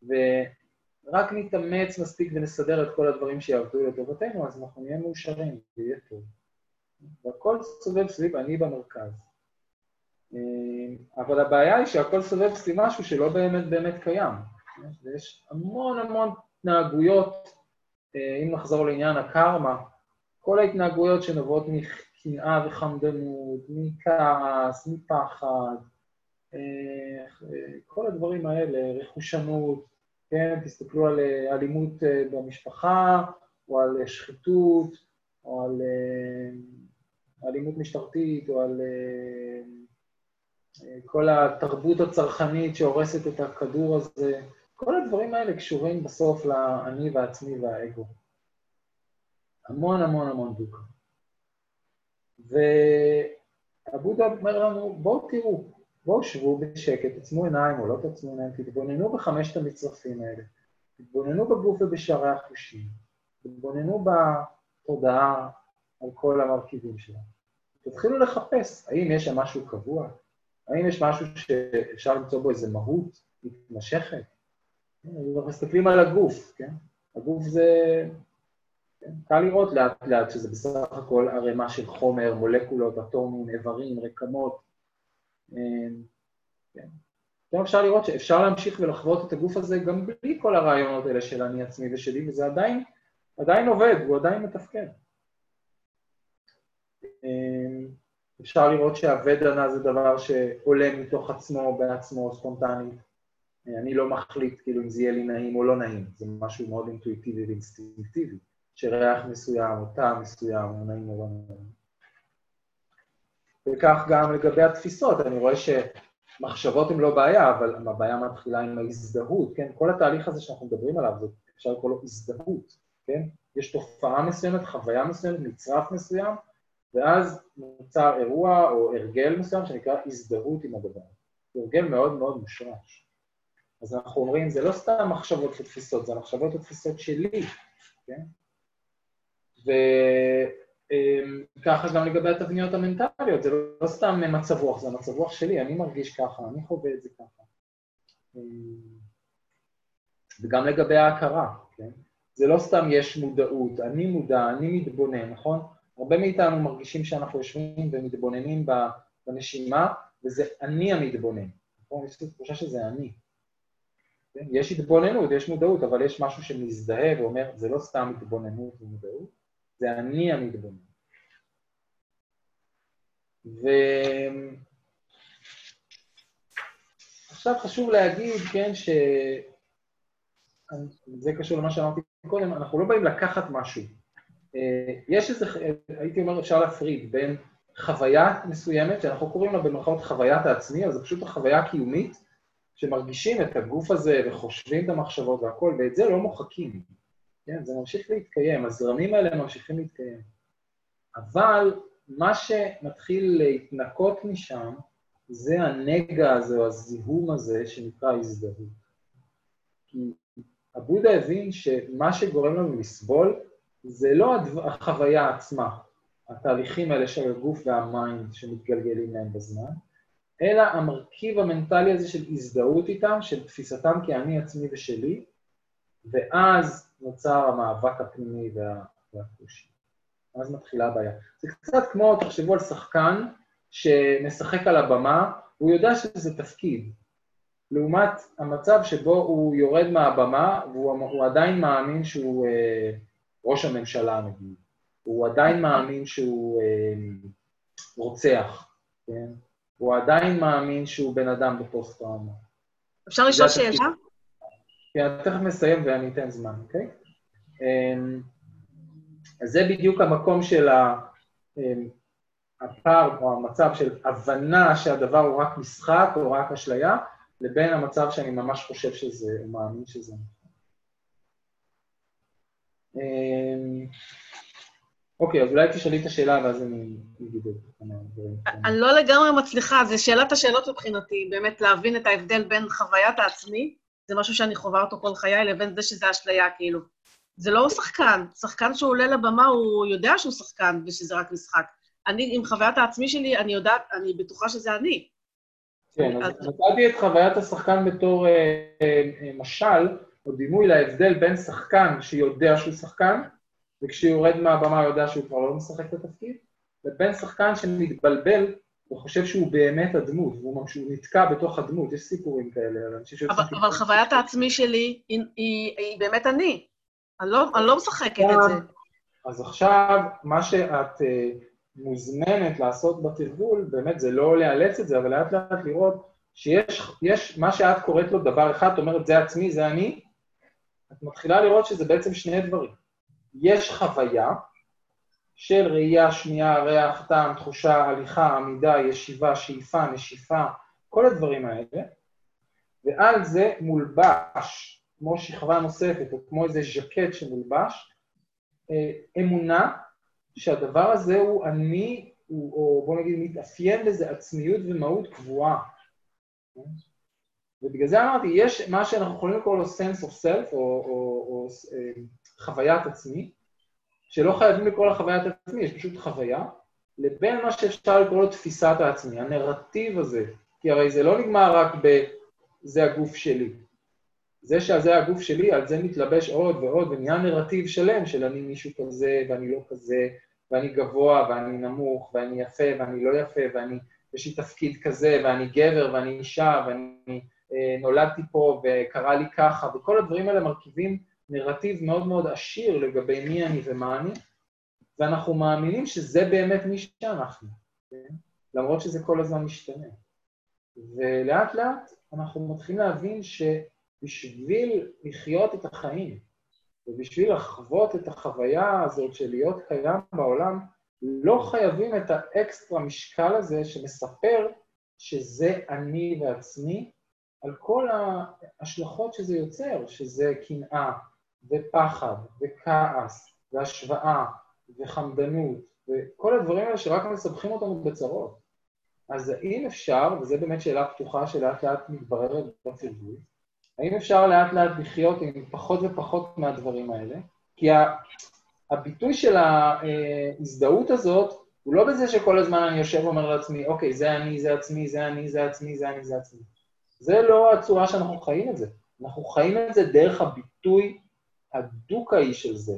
ורק נתאמץ מספיק ונסדר את כל הדברים שיעבדו לטובתנו, אז אנחנו נהיה מאושרים ויהיה טוב. והכל סובב סביב אני במרכז. אמ, אבל הבעיה היא שהכל סובב סביב משהו שלא באמת באמת קיים. ויש המון המון התנהגויות אה, אם נחזור לעניין הקרמה, כל ההתנהגויות שנובעות מקנאה וחמדנות, מכעס, מפחד, אה, כל הדברים האלה, רכושנות, כן, תסתכלו על אה, אלימות במשפחה, או על שחיתות, או על אלימות משטרתית, או על כל התרבות הצרכנית שהורסת את הכדור הזה. כל הדברים האלה קשורים בסוף לאני והעצמי והאגו. המון המון המון דוקה. והבודה אומר לנו, בואו תראו, בואו שבו בשקט, תעצמו עיניים או לא תעצמו עיניים, תתבוננו בחמשת המצרפים האלה, תתבוננו בגוף ובשערי החושים, תתבוננו בתודעה על כל המרכיבים שלה. תתחילו לחפש, האם יש שם משהו קבוע? האם יש משהו שאפשר למצוא בו איזה מהות מתמשכת? אנחנו מסתכלים על הגוף, כן? הגוף זה... קל לראות לאט לאט שזה בסך הכל ערימה של חומר, מולקולות, אטומים, איברים, רקמות. אמ, כן? גם אפשר לראות שאפשר להמשיך ולחוות את הגוף הזה גם בלי כל הרעיונות האלה של אני עצמי ושלי, וזה עדיין, עדיין עובד, הוא עדיין מתפקד. אמ, אפשר לראות שהוודנה זה דבר שעולה מתוך עצמו, בעצמו, ספונטנית. אני לא מחליט כאילו אם זה יהיה לי נעים או לא נעים, זה משהו מאוד אינטואיטיבי ואינסטינקטיבי, שריח מסוים או טעם מסוים או נעים או לא נעים. וכך גם לגבי התפיסות, אני רואה שמחשבות הן לא בעיה, אבל הבעיה מתחילה עם ההזדהות, כן? כל התהליך הזה שאנחנו מדברים עליו, אפשר לקרוא לו הזדהות, כן? יש תופעה מסוימת, חוויה מסוימת, מצרף מסוים, ואז נוצר אירוע או הרגל מסוים שנקרא הזדהות עם הדבר. זה הרגל מאוד מאוד מושרש. אז אנחנו אומרים, זה לא סתם מחשבות ותפיסות, זה מחשבות ותפיסות שלי, כן? וככה גם לגבי התבניות המנטליות, זה לא סתם מצב רוח, זה המצב רוח שלי, אני מרגיש ככה, אני חווה את זה ככה. וגם לגבי ההכרה, כן? זה לא סתם יש מודעות, אני מודע, אני מתבונן, נכון? הרבה מאיתנו מרגישים שאנחנו יושבים ומתבוננים בנשימה, וזה אני המתבונן, נכון? יש לי תחושה שזה אני. כן? יש התבוננות, יש מודעות, אבל יש משהו שמזדהה ואומר, זה לא סתם התבוננות ומודעות, זה אני המתבונן. ועכשיו חשוב להגיד, כן, ש... זה קשור למה שאמרתי קודם, אנחנו לא באים לקחת משהו. אה, יש איזה, הייתי אומר, אפשר להפריד בין חוויה מסוימת, שאנחנו קוראים לה במרכאות חוויית העצמי, אבל זו פשוט החוויה הקיומית, שמרגישים את הגוף הזה וחושבים את המחשבות והכול, ואת זה לא מוחקים. כן, זה ממשיך להתקיים, הזרמים האלה ממשיכים להתקיים. אבל מה שמתחיל להתנקות משם, זה הנגע הזה או הזיהום הזה שנקרא הזדהות. כי הבודה הבין שמה שגורם לנו לסבול זה לא החוויה עצמה, התהליכים האלה של הגוף והמיינד שמתגלגלים להם בזמן, אלא המרכיב המנטלי הזה של הזדהות איתם, של תפיסתם כאני עצמי ושלי, ואז נוצר המאבק הפנימי וה... והחושי. אז מתחילה הבעיה. זה קצת כמו, תחשבו על שחקן שמשחק על הבמה, הוא יודע שזה תפקיד. לעומת המצב שבו הוא יורד מהבמה והוא עדיין מאמין שהוא אה, ראש הממשלה, נגיד. הוא עדיין מאמין שהוא אה, רוצח, כן? הוא עדיין מאמין שהוא בן אדם בפוסט-טראומה. אפשר לשאול שאלה? כן, אני תכף מסיים ואני אתן זמן, אוקיי? אמ, אז זה בדיוק המקום של אמ, הפער או המצב של הבנה שהדבר הוא רק משחק או רק אשליה, לבין המצב שאני ממש חושב שזה, הוא מאמין שזה. אמ, אוקיי, אז אולי תשאלי את השאלה ואז אני אגיד את דברים. אני לא לגמרי מצליחה, זו שאלת השאלות מבחינתי, באמת להבין את ההבדל בין חוויית העצמי, זה משהו שאני חווה אותו כל חיי, לבין זה שזה אשליה, כאילו. זה לא שחקן, שחקן שהוא עולה לבמה, הוא יודע שהוא שחקן ושזה רק משחק. אני, עם חוויית העצמי שלי, אני יודעת, אני בטוחה שזה אני. כן, אז נתתי את חוויית השחקן בתור אה, אה, אה, משל, או דימוי להבדל בין שחקן שיודע שהוא שחקן, וכשהוא יורד מהבמה יודע שהוא כבר לא משחק את התפקיד, לבין שחקן שמתבלבל וחושב שהוא באמת הדמות, והוא נתקע בתוך הדמות, יש סיפורים כאלה. אבל, אבל חוויית העצמי שלי היא, באמת אני. אני לא, אני לא משחקת את זה. אז עכשיו, מה שאת uh, מוזמנת לעשות בתרגול, באמת זה לא לאלץ את זה, אבל לאט לאט לראות שיש מה שאת קוראת לו דבר אחד, את אומרת, זה עצמי, זה אני, את מתחילה לראות שזה בעצם שני דברים. יש חוויה של ראייה, שמיעה, ריח, טעם, תחושה, הליכה, עמידה, ישיבה, שאיפה, נשיפה, כל הדברים האלה, ועל זה מולבש, כמו שכבה נוספת, או כמו איזה ז'קט שמולבש, אה, אמונה שהדבר הזה הוא אני, הוא, או בוא נגיד, מתאפיין בזה עצמיות ומהות קבועה. ובגלל זה אמרתי, יש מה שאנחנו יכולים לקרוא לו sense of self, או, או, או אה, חוויית עצמי, שלא חייבים לקרוא לה חוויית עצמי, יש פשוט חוויה, לבין מה שאפשר לקרוא לו תפיסת העצמי, הנרטיב הזה. כי הרי זה לא נגמר רק ב... זה הגוף שלי. זה שזה הגוף שלי, על זה מתלבש עוד ועוד, ונהיה נרטיב שלם של אני מישהו כזה, ואני לא כזה, ואני גבוה, ואני נמוך, ואני יפה, ואני לא יפה, ואני, יש לי תפקיד כזה, ואני גבר, ואני אישה, ואני אה, נולדתי פה, וקרה לי ככה, וכל הדברים האלה מרכיבים נרטיב מאוד מאוד עשיר לגבי מי אני ומה אני, ואנחנו מאמינים שזה באמת מי שאנחנו, כן? למרות שזה כל הזמן משתנה. ולאט לאט אנחנו מתחילים להבין שבשביל לחיות את החיים, ובשביל לחוות את החוויה הזאת של להיות קיים בעולם, לא חייבים את האקסטרה משקל הזה שמספר שזה אני ועצמי, על כל ההשלכות שזה יוצר, שזה קנאה, ופחד, וכעס, והשוואה, וחמדנות, וכל הדברים האלה שרק מסבכים אותנו בצרות. אז האם אפשר, וזו באמת שאלה פתוחה שלאט לאט מתבררת בתרגול, האם אפשר לאט לאט לחיות עם פחות ופחות מהדברים האלה? כי הביטוי של ההזדהות הזאת הוא לא בזה שכל הזמן אני יושב ואומר לעצמי, אוקיי, זה אני, זה עצמי, זה אני, זה עצמי, זה אני, זה עצמי. זה לא הצורה שאנחנו חיים את זה. אנחנו חיים את זה דרך הביטוי הדוקאי של זה.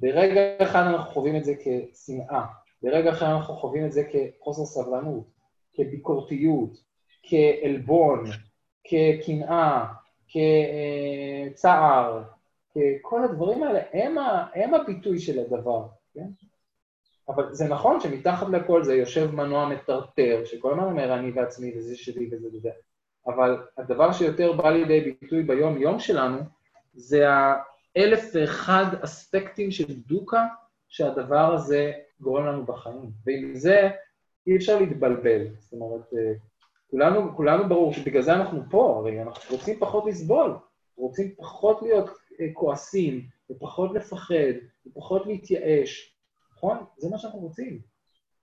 ברגע אחד אנחנו חווים את זה כשנאה, ברגע אחר אנחנו חווים את זה כחוסר סבלנות, כביקורתיות, כעלבון, כקנאה, כצער, כל הדברים האלה הם, ה, הם הביטוי של הדבר, כן? אבל זה נכון שמתחת לכל זה יושב מנוע מטרטר, שכל הזמן אומר אני ועצמי וזה שלי וזה וזה, אבל הדבר שיותר בא לידי ביטוי ביום-יום שלנו זה האלף ואחד אספקטים של דוקה שהדבר הזה גורם לנו בחיים. ועם זה אי אפשר להתבלבל. זאת אומרת, אה, כולנו, כולנו ברור שבגלל זה אנחנו פה, הרי אנחנו רוצים פחות לסבול, רוצים פחות להיות אה, כועסים, ופחות לפחד, ופחות להתייאש, נכון? זה מה שאנחנו רוצים.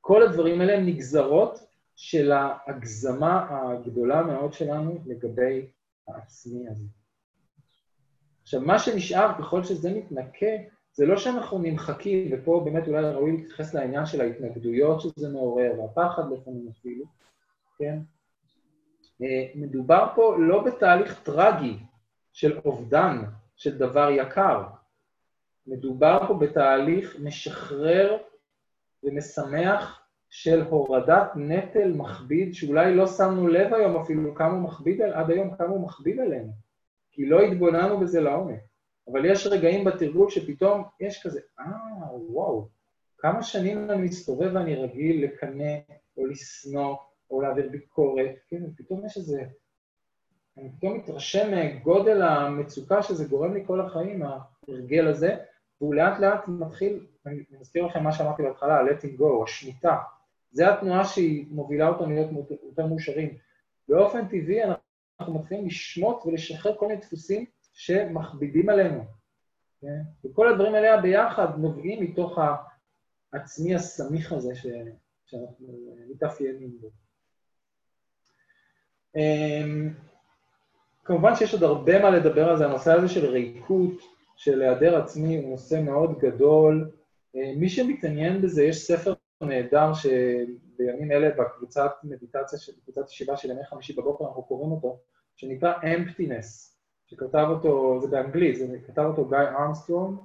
כל הדברים האלה הם נגזרות של ההגזמה הגדולה מאוד שלנו לגבי העצמי הזה. עכשיו, מה שנשאר, ככל שזה מתנקה, זה לא שאנחנו נמחקים, ופה באמת אולי ראוי להתייחס לעניין של ההתנגדויות שזה מעורר, והפחד לפעמים אפילו, כן? אה, מדובר פה לא בתהליך טרגי של אובדן של דבר יקר, מדובר פה בתהליך משחרר ומשמח של הורדת נטל מכביד, שאולי לא שמנו לב היום אפילו כמה הוא מכביד, עד היום כמה הוא מכביד עלינו, כי לא התבוננו בזה לעומק. אבל יש רגעים בתרגול שפתאום יש כזה, אה, וואו, כמה שנים אני מסתובב ואני רגיל לקנא או לשנוא או להעביר ביקורת, כן, ופתאום יש איזה... אני פתאום מתרשם מגודל המצוקה שזה גורם לי כל החיים, ההרגל הזה, והוא לאט לאט מתחיל, אני מזכיר לכם מה שאמרתי בהתחלה, letting go, השמיטה. זה התנועה שהיא מובילה אותנו להיות יותר מאושרים. באופן טבעי אנחנו מתחילים לשמוט ולשחרר כל מיני דפוסים שמכבידים עלינו. כן? וכל הדברים האלה ביחד נובעים מתוך העצמי הסמיך הזה ש... שאנחנו מתאפיינים בו. אמ, כמובן שיש עוד הרבה מה לדבר על זה, הנושא הזה של ריקות, של היעדר עצמי, הוא נושא מאוד גדול. אמ, מי שמתעניין בזה, יש ספר נהדר שבימים אלה בקבוצת מדיטציה, בקבוצת ישיבה של ימי חמישי בבוקר, אנחנו קוראים אותו, שנקרא Emptiness, שכתב אותו, זה באנגלית, זה כתב אותו גיא ארמסטרונג,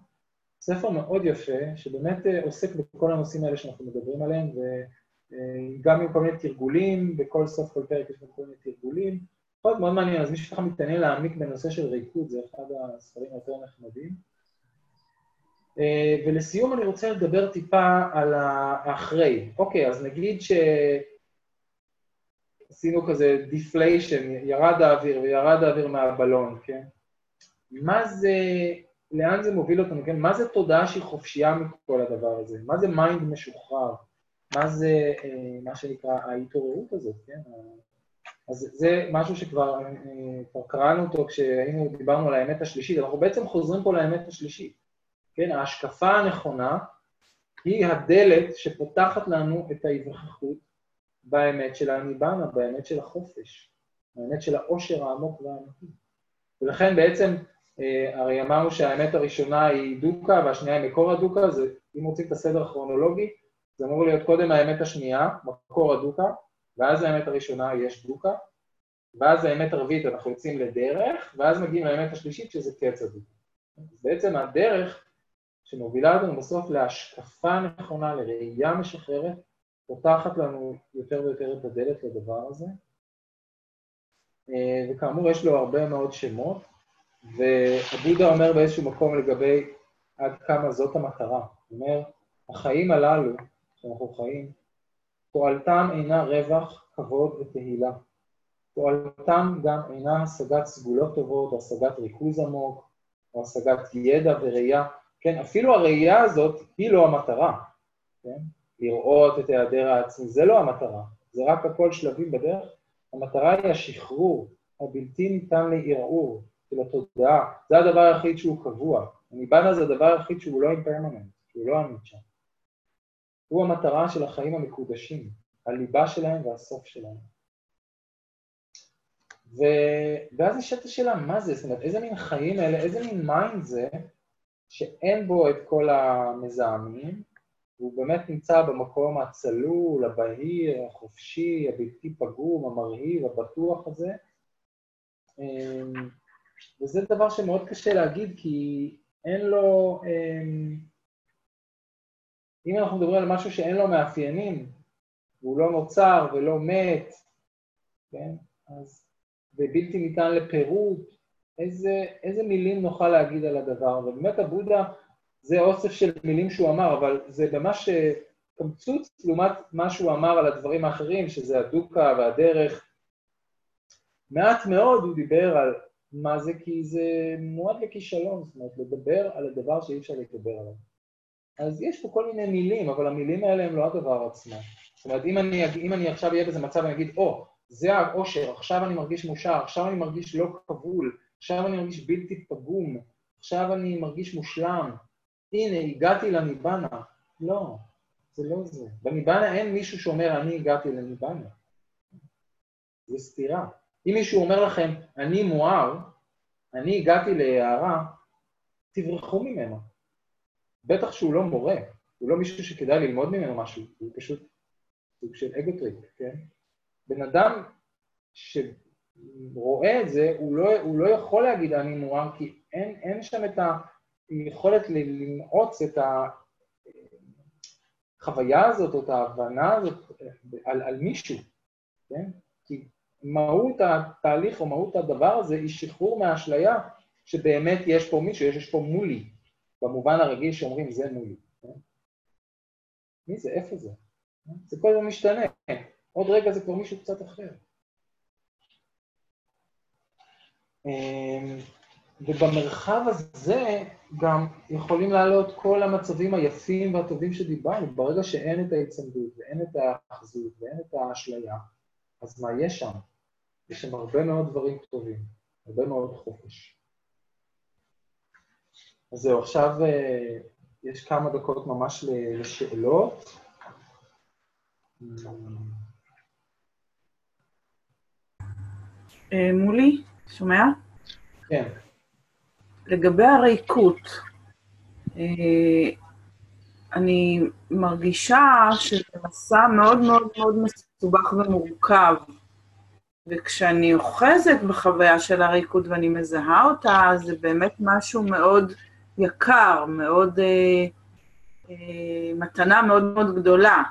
ספר מאוד יפה, שבאמת אה, עוסק בכל הנושאים האלה שאנחנו מדברים עליהם, וגם עם כל מיני תרגולים, בכל סוף כל פרק יש גם כל מיני תרגולים. להיות מאוד מעניין, אז מי שככה מתעניין להעמיק בנושא של ריקוד, זה אחד הספרים היותר נחמדים. אה, ולסיום אני רוצה לדבר טיפה על האחרי. אוקיי, אז נגיד שעשינו כזה deflation, ירד האוויר וירד האוויר מהבלון, כן? מה זה, לאן זה מוביל אותנו, כן? מה זה תודעה שהיא חופשייה מכל הדבר הזה? מה זה mind משוחרר? מה זה אה, מה שנקרא ההתעוררות הזאת, כן? אז זה משהו שכבר אה, קראנו אותו כשהיינו, דיברנו על האמת השלישית, אנחנו בעצם חוזרים פה לאמת השלישית. כן, ההשקפה הנכונה היא הדלת שפותחת לנו את ההיווכחות באמת של הניבנה, באמת של החופש, באמת של העושר העמוק והאמיתי. ולכן בעצם, אה, הרי אמרנו שהאמת הראשונה היא דוקה והשנייה היא מקור הדוקה, זה, אם רוצים את הסדר הכרונולוגי, זה אמור להיות קודם האמת השנייה, מקור הדוקה, ואז האמת הראשונה יש דוקה, ואז האמת הרביעית אנחנו יוצאים לדרך, ואז מגיעים לאמת השלישית שזה קץ הדוקה. בעצם הדרך שמובילה אותנו בסוף להשקפה נכונה, לראייה משחררת, פותחת לנו יותר ויותר את הדלת לדבר הזה. אה, וכאמור, יש לו הרבה מאוד שמות, והבודה אומר באיזשהו מקום לגבי עד כמה זאת המטרה. הוא אומר, החיים הללו שאנחנו חיים, תועלתם אינה רווח, כבוד ותהילה. תועלתם גם אינה השגת סגולות טובות, או השגת ריכוז עמוק, או השגת ידע וראייה. כן, אפילו הראייה הזאת היא לא המטרה, כן? לראות את היעדר העצמי, זה לא המטרה, זה רק הכל שלבים בדרך. המטרה היא השחרור הבלתי ניתן לערעור של התודעה, זה הדבר היחיד שהוא קבוע. הניבנה זה הדבר היחיד שהוא לא impermanent, שהוא לא אניצ'ה. הוא המטרה של החיים המקודשים, הליבה שלהם והסוף שלהם. ו... ואז נשאלת השאלה, מה זה? זאת אומרת, איזה מין חיים אלה, איזה מין mind זה, שאין בו את כל המזהמים, והוא באמת נמצא במקום הצלול, הבהיר, החופשי, הבלתי פגום, המרהיב, הבטוח הזה. אמ, וזה דבר שמאוד קשה להגיד, כי אין לו... אמ, אם אנחנו מדברים על משהו שאין לו מאפיינים, והוא לא נוצר ולא מת, כן? אז זה בלתי ניתן לפירוט, איזה, איזה מילים נוכל להגיד על הדבר, ובאמת הבודה זה אוסף של מילים שהוא אמר, אבל זה ממש קמצוץ לעומת מה שהוא אמר על הדברים האחרים, שזה הדוקה והדרך. מעט מאוד הוא דיבר על מה זה, כי זה מועד לכישלון, זאת אומרת, לדבר על הדבר שאי אפשר לדבר עליו. אז יש פה כל מיני מילים, אבל המילים האלה הם לא הדבר עצמו. זאת אומרת, אם אני, אם אני עכשיו אהיה באיזה מצב ואני אגיד, או, oh, זה האושר, עכשיו אני מרגיש מאושר, עכשיו אני מרגיש לא כבול, עכשיו אני מרגיש בלתי פגום, עכשיו אני מרגיש מושלם, הנה, הגעתי לניבנה. לא, זה לא זה. בניבנה אין מישהו שאומר, אני הגעתי לניבנה. זה סתירה. אם מישהו אומר לכם, אני מואר, אני הגעתי להערה, תברחו ממנו. בטח שהוא לא מורה, הוא לא מישהו שכדאי ללמוד ממנו משהו, הוא פשוט סוג של אגוטריק, כן? בן אדם ש... רואה את זה, הוא לא, הוא לא יכול להגיד אני מואר, כי אין, אין שם את יכולת לנעוץ את החוויה הזאת או את ההבנה הזאת על, על מישהו, כן? כי מהות התהליך או מהות הדבר הזה היא שחרור מהאשליה שבאמת יש פה מישהו, יש, יש פה מולי, במובן הרגיל שאומרים זה מולי. כן? מי זה? איפה זה? זה כל הזמן משתנה. עוד רגע זה כבר מישהו קצת אחר. ובמרחב הזה גם יכולים לעלות כל המצבים היפים והטובים שדיברנו. ברגע שאין את ההצמדות ואין את האחזות ואין את האשליה, אז מה יש שם? יש שם הרבה מאוד דברים טובים, הרבה מאוד חופש. אז זהו, עכשיו אה, יש כמה דקות ממש לשאלות. אה, מולי, שומע? כן. לגבי הריקות, אה, אני מרגישה שזה מסע מאוד מאוד מאוד מסובך ומורכב, וכשאני אוחזת בחוויה של הריקות ואני מזהה אותה, זה באמת משהו מאוד יקר, מאוד, אה, אה, מתנה מאוד מאוד גדולה.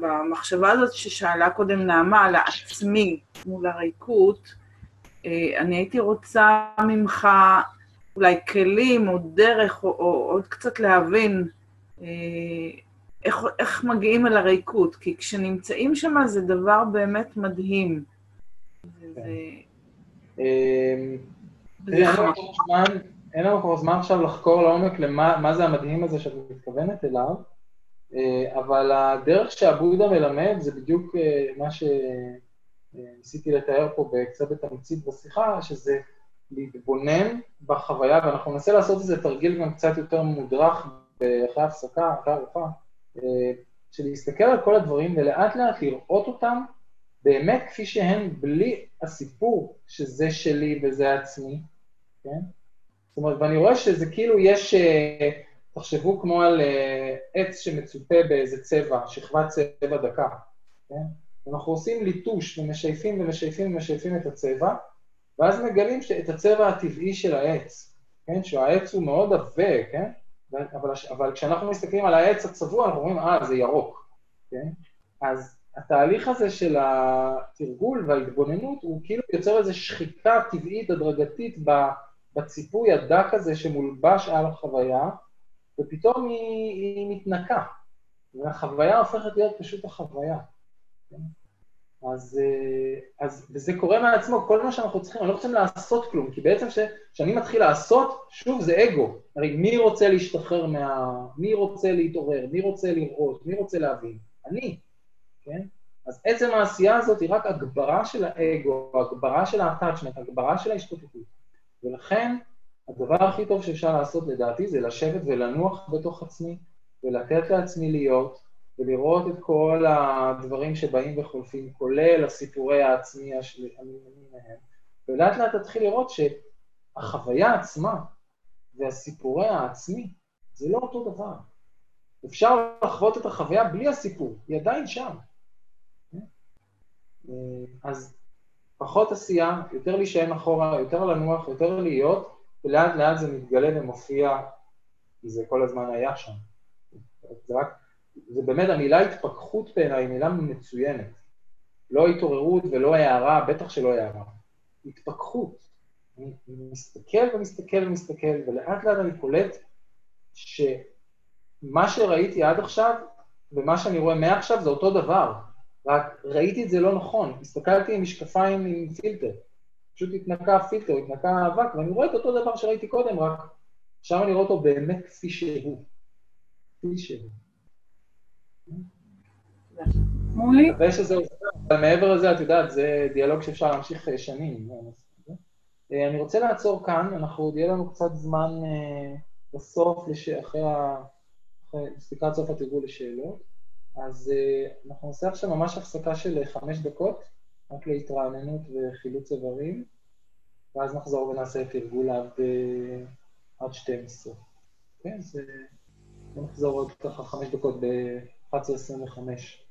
במחשבה הזאת ששאלה קודם נעמה על העצמי מול הריקות, אני הייתי רוצה ממך אולי כלים או דרך, או, או עוד קצת להבין אה, איך, איך מגיעים אל הריקות, כי כשנמצאים שם זה דבר באמת מדהים. כן. אמ, אין לנו כבר זמן עכשיו לחקור לעומק למה זה המדהים הזה שאת מתכוונת אליו, אה, אבל הדרך שהבודה מלמד זה בדיוק מה שניסיתי לתאר פה קצת בתמצית בשיחה, שזה להתבונן בחוויה, ואנחנו ננסה לעשות איזה תרגיל גם קצת יותר מודרך אחרי הפסקה, אחרי ארוחה, אה, של להסתכל על כל הדברים ולאט לאט לראות אותם באמת כפי שהם, בלי הסיפור שזה שלי וזה עצמי, כן? זאת אומרת, ואני רואה שזה כאילו יש, אה, תחשבו כמו על אה, עץ שמצופה באיזה צבע, שכבת צבע דקה, כן? אנחנו עושים ליטוש ומשייפים ומשייפים ומשייפים את הצבע, ואז מגלים את הצבע הטבעי של העץ, כן? שהעץ הוא מאוד עבה, כן? אבל, אבל כשאנחנו מסתכלים על העץ הצבוע, אנחנו אומרים, אה, זה ירוק, כן? אז התהליך הזה של התרגול וההתבוננות, הוא כאילו יוצר איזו שחיקה טבעית הדרגתית בציפוי הדק הזה שמולבש על החוויה, ופתאום היא, היא מתנקה, והחוויה הופכת להיות פשוט החוויה. כן? אז, אה, אז, וזה קורה מעצמו, כל מה שאנחנו צריכים, אני לא רוצים לעשות כלום, כי בעצם כשאני מתחיל לעשות, שוב, זה אגו. הרי מי רוצה להשתחרר מה... מי רוצה להתעורר? מי רוצה לראות? מי רוצה להבין? אני, כן? אז עצם העשייה הזאת היא רק הגברה של האגו, הגברה של ה-attachment, הגברה של ההשתתפות. ולכן, הדבר הכי טוב שאפשר לעשות לדעתי זה לשבת ולנוח בתוך עצמי, ולתת לעצמי להיות, ולראות את כל הדברים שבאים וחולפים, כולל הסיפורי העצמי השלמים מהם, ולאט לאט תתחיל לראות שהחוויה עצמה והסיפורי העצמי זה לא אותו דבר. אפשר לחוות את החוויה בלי הסיפור, היא עדיין שם. אז פחות עשייה, יותר להישען אחורה, יותר לנוח, יותר להיות, ולאט לאט זה מתגלה ומופיע, כי זה כל הזמן היה שם. זה רק זה באמת, המילה התפכחות בעיניי היא מילה מצוינת. לא התעוררות ולא הערה, בטח שלא הערה. התפכחות. אני מסתכל ומסתכל ומסתכל, ולאט לאט אני קולט שמה שראיתי עד עכשיו ומה שאני רואה מעכשיו זה אותו דבר, רק ראיתי את זה לא נכון. הסתכלתי עם משקפיים עם פילטר. פשוט התנקה פילטר, התנקה האבק, ואני רואה את אותו דבר שראיתי קודם, רק עכשיו אני רואה אותו באמת כפי שהוא. כפי שהוא. מולי? מקווה שזה עוזר, אבל מעבר לזה, את יודעת, זה דיאלוג שאפשר להמשיך אה, שנים. אה, אני רוצה לעצור כאן, אנחנו עוד יהיה לנו קצת זמן אה, בסוף, אחרי ספיקת סוף התרגול לשאלות. אז אנחנו נעשה עכשיו ממש הפסקה של חמש דקות, רק להתרעננות וחילוץ איברים, ואז נחזור ונעשה תרגול עד, עד 12. כן, אז נחזור עוד ככה חמש דקות ב... 11.25